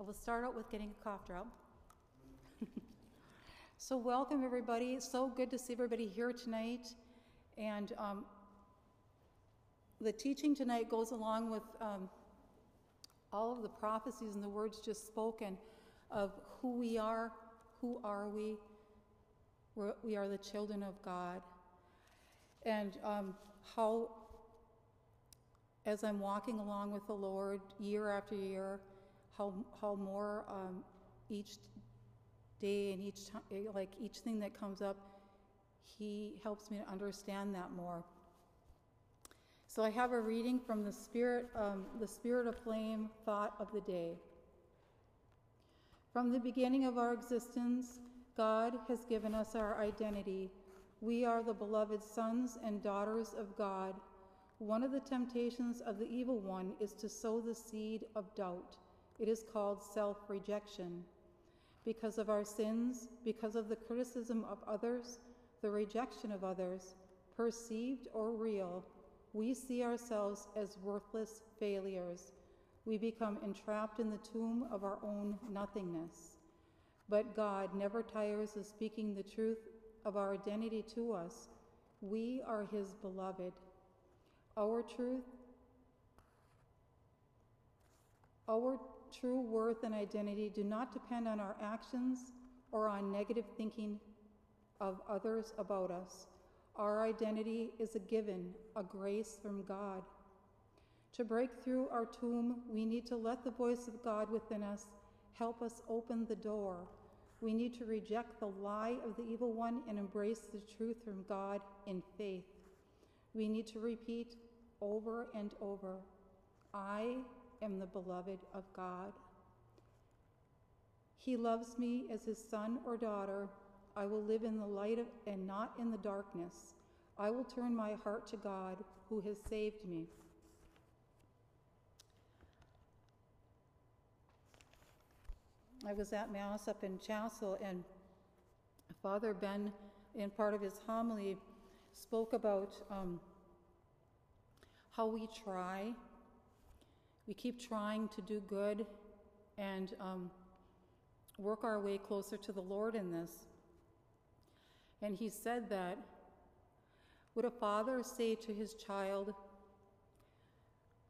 I will start out with getting a cough drop. so, welcome everybody. It's so good to see everybody here tonight. And um, the teaching tonight goes along with um, all of the prophecies and the words just spoken of who we are, who are we. We're, we are the children of God. And um, how, as I'm walking along with the Lord year after year, how, how more um, each day and each time, like each thing that comes up, He helps me to understand that more. So I have a reading from the Spirit, um, the Spirit of Flame thought of the day. From the beginning of our existence, God has given us our identity. We are the beloved sons and daughters of God. One of the temptations of the evil one is to sow the seed of doubt. It is called self rejection. Because of our sins, because of the criticism of others, the rejection of others, perceived or real, we see ourselves as worthless failures. We become entrapped in the tomb of our own nothingness. But God never tires of speaking the truth of our identity to us. We are His beloved. Our truth, our true worth and identity do not depend on our actions or on negative thinking of others about us. Our identity is a given, a grace from God. To break through our tomb, we need to let the voice of God within us help us open the door. We need to reject the lie of the evil one and embrace the truth from God in faith. We need to repeat over and over I am the beloved of God. He loves me as his son or daughter. I will live in the light of, and not in the darkness. I will turn my heart to God who has saved me. I was at Mass up in Chancel, and Father Ben, in part of his homily, spoke about um, how we try. We keep trying to do good and um, work our way closer to the Lord in this. And he said that would a father say to his child,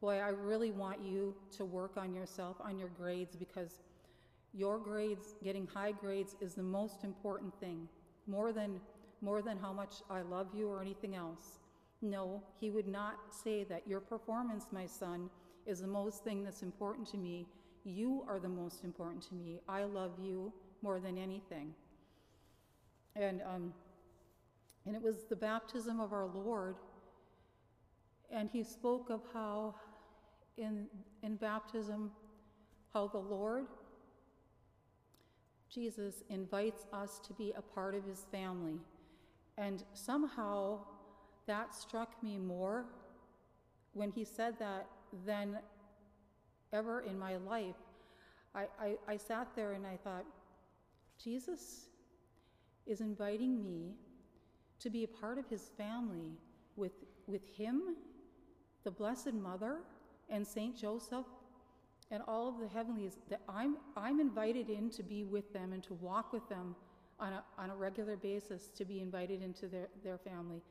Boy, I really want you to work on yourself, on your grades, because your grades, getting high grades, is the most important thing, more than, more than how much I love you or anything else. No, he would not say that. Your performance, my son, is the most thing that's important to me. You are the most important to me. I love you more than anything. And um, and it was the baptism of our Lord. And he spoke of how in, in baptism, how the Lord, Jesus, invites us to be a part of his family. And somehow that struck me more when he said that than ever in my life. I, I, I sat there and I thought, Jesus is inviting me to be a part of his family with, with him, the Blessed Mother, and Saint Joseph, and all of the heavenlies. That I'm, I'm invited in to be with them and to walk with them on a, on a regular basis, to be invited into their, their family.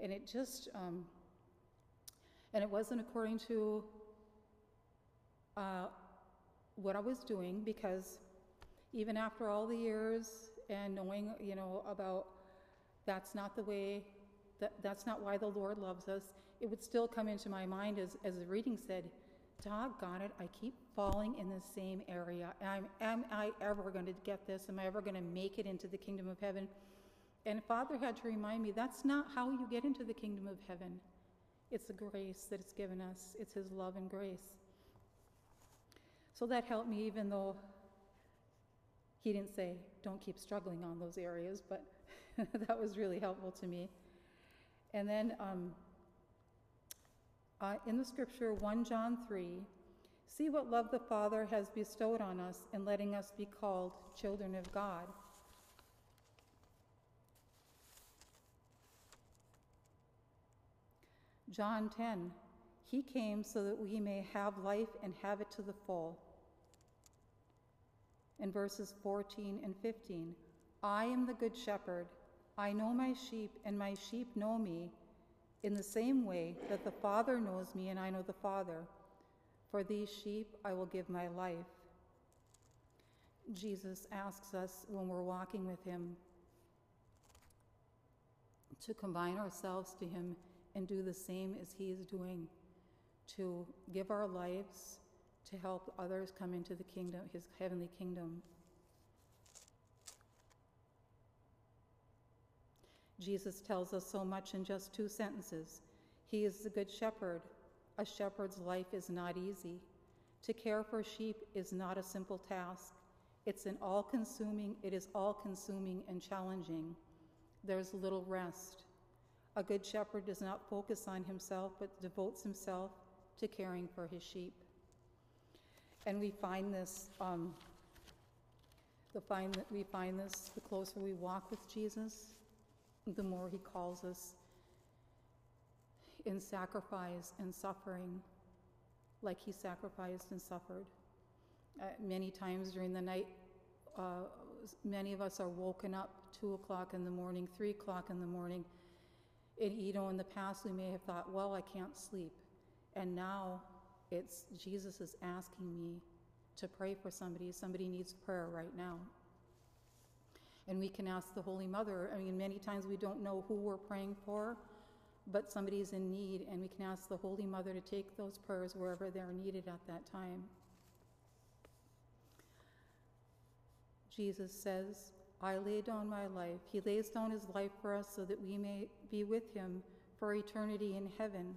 And it just, um, and it wasn't according to uh, what I was doing because even after all the years and knowing, you know, about that's not the way, that, that's not why the Lord loves us. It would still come into my mind as, as the reading said, doggone it, I keep falling in the same area. Am, am I ever going to get this? Am I ever going to make it into the kingdom of heaven? And Father had to remind me that's not how you get into the kingdom of heaven. It's the grace that it's given us, it's His love and grace. So that helped me, even though He didn't say, don't keep struggling on those areas, but that was really helpful to me. And then um, uh, in the scripture, 1 John 3, see what love the Father has bestowed on us in letting us be called children of God. John 10, He came so that we may have life and have it to the full. in verses 14 and 15 I am the good shepherd. I know my sheep, and my sheep know me, in the same way that the Father knows me, and I know the Father. For these sheep I will give my life. Jesus asks us when we're walking with Him to combine ourselves to Him and do the same as He is doing, to give our lives to help others come into the kingdom, His heavenly kingdom. Jesus tells us so much in just two sentences. He is the good shepherd. A shepherd's life is not easy. To care for sheep is not a simple task. It's an all-consuming, it is all-consuming and challenging. There's little rest. A good shepherd does not focus on himself, but devotes himself to caring for his sheep. And we find this, um, the find that we find this the closer we walk with Jesus, the more he calls us in sacrifice and suffering, like he sacrificed and suffered. Uh, many times during the night, uh, many of us are woken up two o'clock in the morning, three o'clock in the morning. And, you know, in the past, we may have thought, well, I can't sleep. And now it's Jesus is asking me to pray for somebody. Somebody needs prayer right now. And we can ask the Holy Mother. I mean, many times we don't know who we're praying for, but somebody's in need, and we can ask the Holy Mother to take those prayers wherever they're needed at that time. Jesus says, I lay down my life. He lays down his life for us so that we may be with him for eternity in heaven.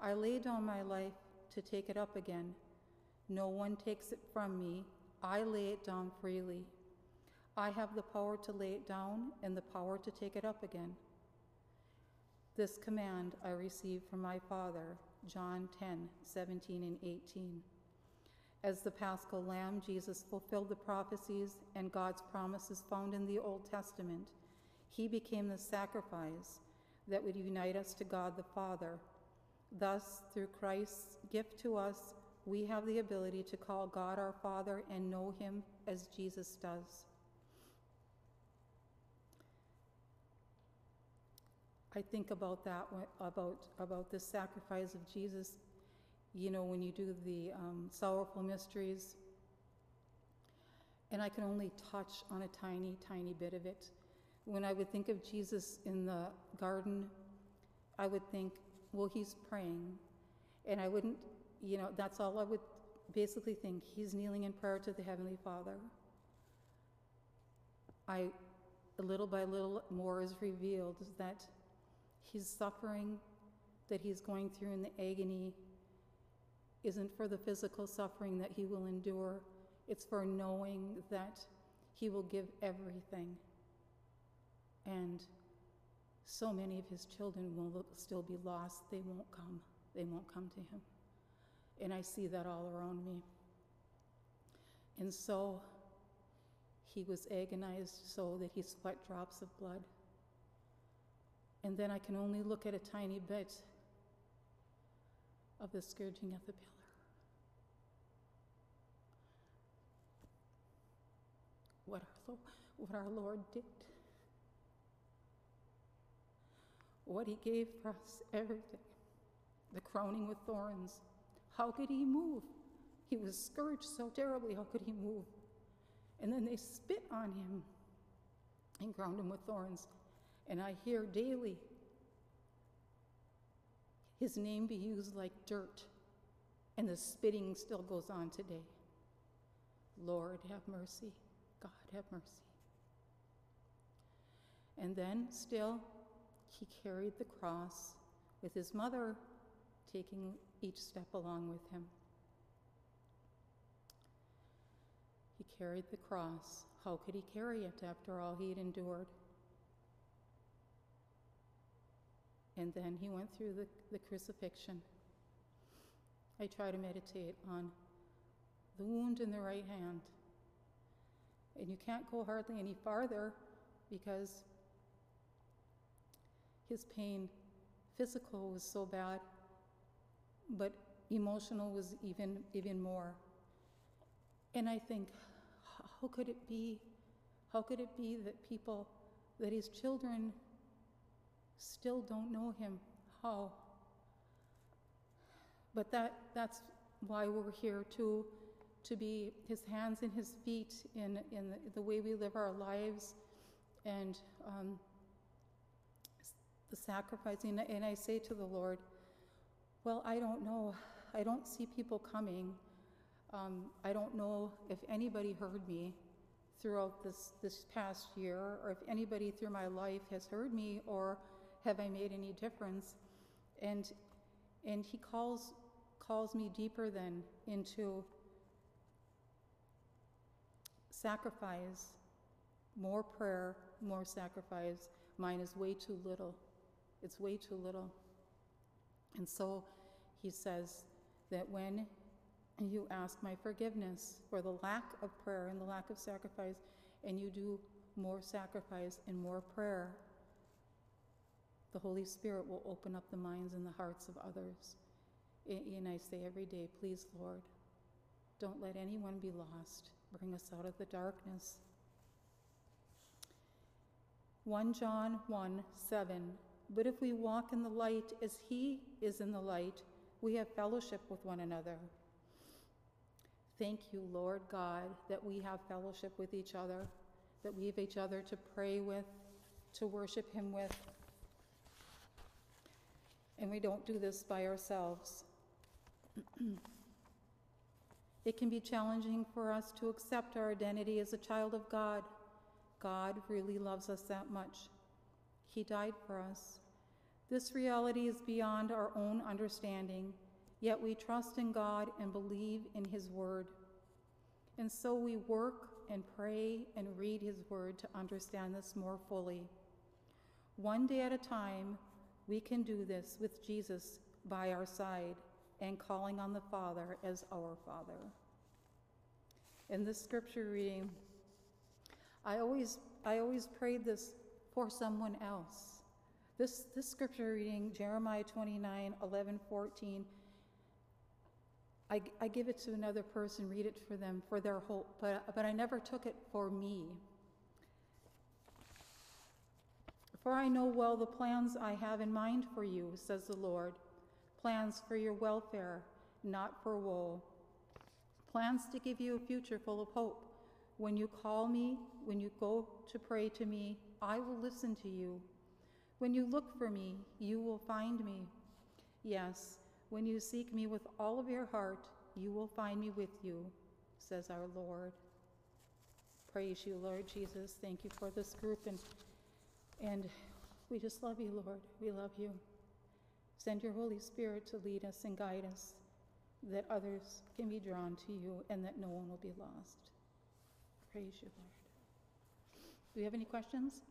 I lay down my life to take it up again. No one takes it from me. I lay it down freely. I have the power to lay it down and the power to take it up again. This command I received from my Father, John 10, 17 and 18. As the paschal lamb, Jesus fulfilled the prophecies and God's promises found in the Old Testament. He became the sacrifice that would unite us to God the Father. Thus, through Christ's gift to us, we have the ability to call God our Father and know Him as Jesus does. I think about that about about the sacrifice of Jesus. You know, when you do the um, sorrowful mysteries, and I can only touch on a tiny, tiny bit of it. When I would think of Jesus in the garden, I would think, well, he's praying, and I wouldn't, you know, that's all I would basically think. He's kneeling in prayer to the Heavenly Father. I, little by little, more is revealed that he's suffering that he's going through in the agony isn't for the physical suffering that he will endure, it's for knowing that he will give everything. And so many of his children will still be lost. They won't come. They won't come to him. And I see that all around me. And so he was agonized so that he sweat drops of blood and then I can only look at a tiny bit of the scourging of the pillar. What our, what our Lord did. What he gave for us, everything. The crowning with thorns. How could he move? He was scourged so terribly, how could he move? And then they spit on him and crowned him with thorns. And I hear daily his name be used like dirt, and the spitting still goes on today. Lord, have mercy. God, have mercy. And then, still, he carried the cross with his mother taking each step along with him. He carried the cross. How could he carry it after all he had endured? And then he went through the, the crucifixion. I try to meditate on the wound in the right hand. And you can't go hardly any farther because his pain, physical, was so bad, but emotional was even, even more. And I think, how could it be? How could it be that people, that his children still don't know him? How? But that, that's why we're here to, to be his hands and his feet in, in the, the way we live our lives and um, the sacrificing. And I say to the Lord, well, I don't know. I don't see people coming. Um, I don't know if anybody heard me throughout this, this past year, or if anybody through my life has heard me, or have I made any difference? And, and he calls, calls me deeper than into sacrifice, more prayer, more sacrifice. Mine is way too little. It's way too little. And so he says that when you ask my forgiveness for the lack of prayer and the lack of sacrifice, and you do more sacrifice and more prayer, the Holy Spirit will open up the minds and the hearts of others. And I say every day, please, Lord, don't let anyone be lost. Bring us out of the darkness. 1 John 1 7. But if we walk in the light as He is in the light, we have fellowship with one another. Thank you, Lord God, that we have fellowship with each other, that we have each other to pray with, to worship Him with. And we don't do this by ourselves. it can be challenging for us to accept our identity as a child of God. God really loves us that much. He died for us. This reality is beyond our own understanding, yet we trust in God and believe in His Word. And so we work and pray and read His Word to understand this more fully. One day at a time, we can do this with Jesus by our side and calling on the Father as our Father. In this scripture reading, I always, I always prayed this for someone else. This, this scripture reading, Jeremiah 29 11, 14, I, I give it to another person, read it for them, for their hope, but, but I never took it for me. For I know well the plans I have in mind for you, says the Lord plans for your welfare, not for woe, plans to give you a future full of hope. When you call me, when you go to pray to me, I will listen to you. When you look for me, you will find me. Yes, when you seek me with all of your heart, you will find me with you, says our Lord. Praise you, Lord Jesus. Thank you for this group and and we just love you, Lord. We love you. Send your Holy Spirit to lead us and guide us, that others can be drawn to you and that no one will be lost. Praise you, Lord. Do you have any questions?